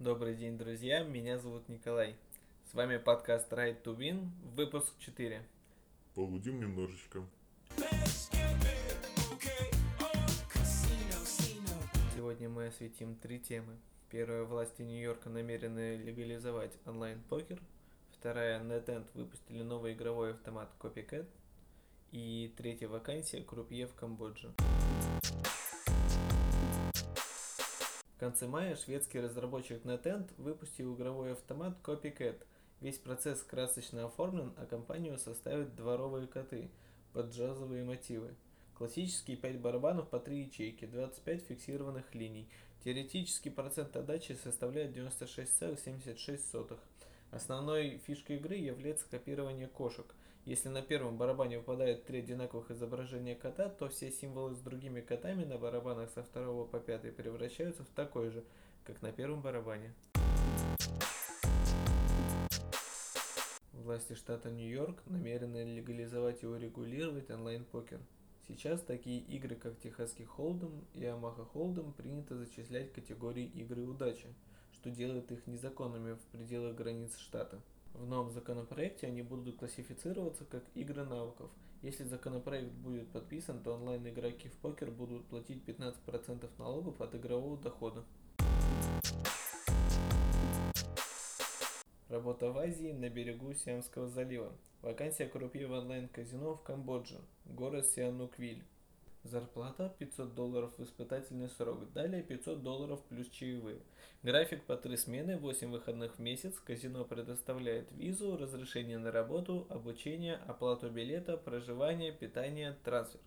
Добрый день, друзья. Меня зовут Николай. С вами подкаст Right to Win, выпуск 4. Полудим немножечко. Сегодня мы осветим три темы. Первая, власти Нью-Йорка намерены легализовать онлайн-покер. Вторая, NetEnt выпустили новый игровой автомат Copycat. И третья вакансия, крупье в Камбодже. Конце мая шведский разработчик NetEnt выпустил игровой автомат Copycat. Весь процесс красочно оформлен, а компанию составят дворовые коты под джазовые мотивы. Классические 5 барабанов по 3 ячейки, 25 фиксированных линий. Теоретический процент отдачи составляет 96,76. Основной фишкой игры является копирование кошек – если на первом барабане выпадают три одинаковых изображения кота, то все символы с другими котами на барабанах со второго по пятый превращаются в такой же, как на первом барабане. Власти штата Нью-Йорк намерены легализовать и урегулировать онлайн-покер. Сейчас такие игры, как Техасский Холдем и Амаха Холдем, принято зачислять в категории игры удачи, что делает их незаконными в пределах границ штата. В новом законопроекте они будут классифицироваться как игры навыков. Если законопроект будет подписан, то онлайн-игроки в покер будут платить 15% налогов от игрового дохода. Работа в Азии на берегу Сиамского залива. Вакансия крупье в онлайн-казино в Камбодже. Город Сиануквиль. Зарплата 500 долларов в испытательный срок. Далее 500 долларов плюс чаевые. График по три смены, 8 выходных в месяц. Казино предоставляет визу, разрешение на работу, обучение, оплату билета, проживание, питание, трансфер.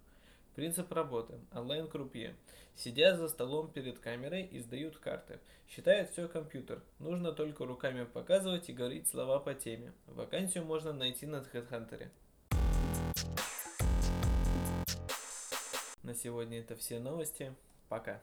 Принцип работы. Онлайн-крупье. Сидят за столом перед камерой и сдают карты. Считает все компьютер. Нужно только руками показывать и говорить слова по теме. Вакансию можно найти на HeadHunter. На сегодня это все новости. Пока.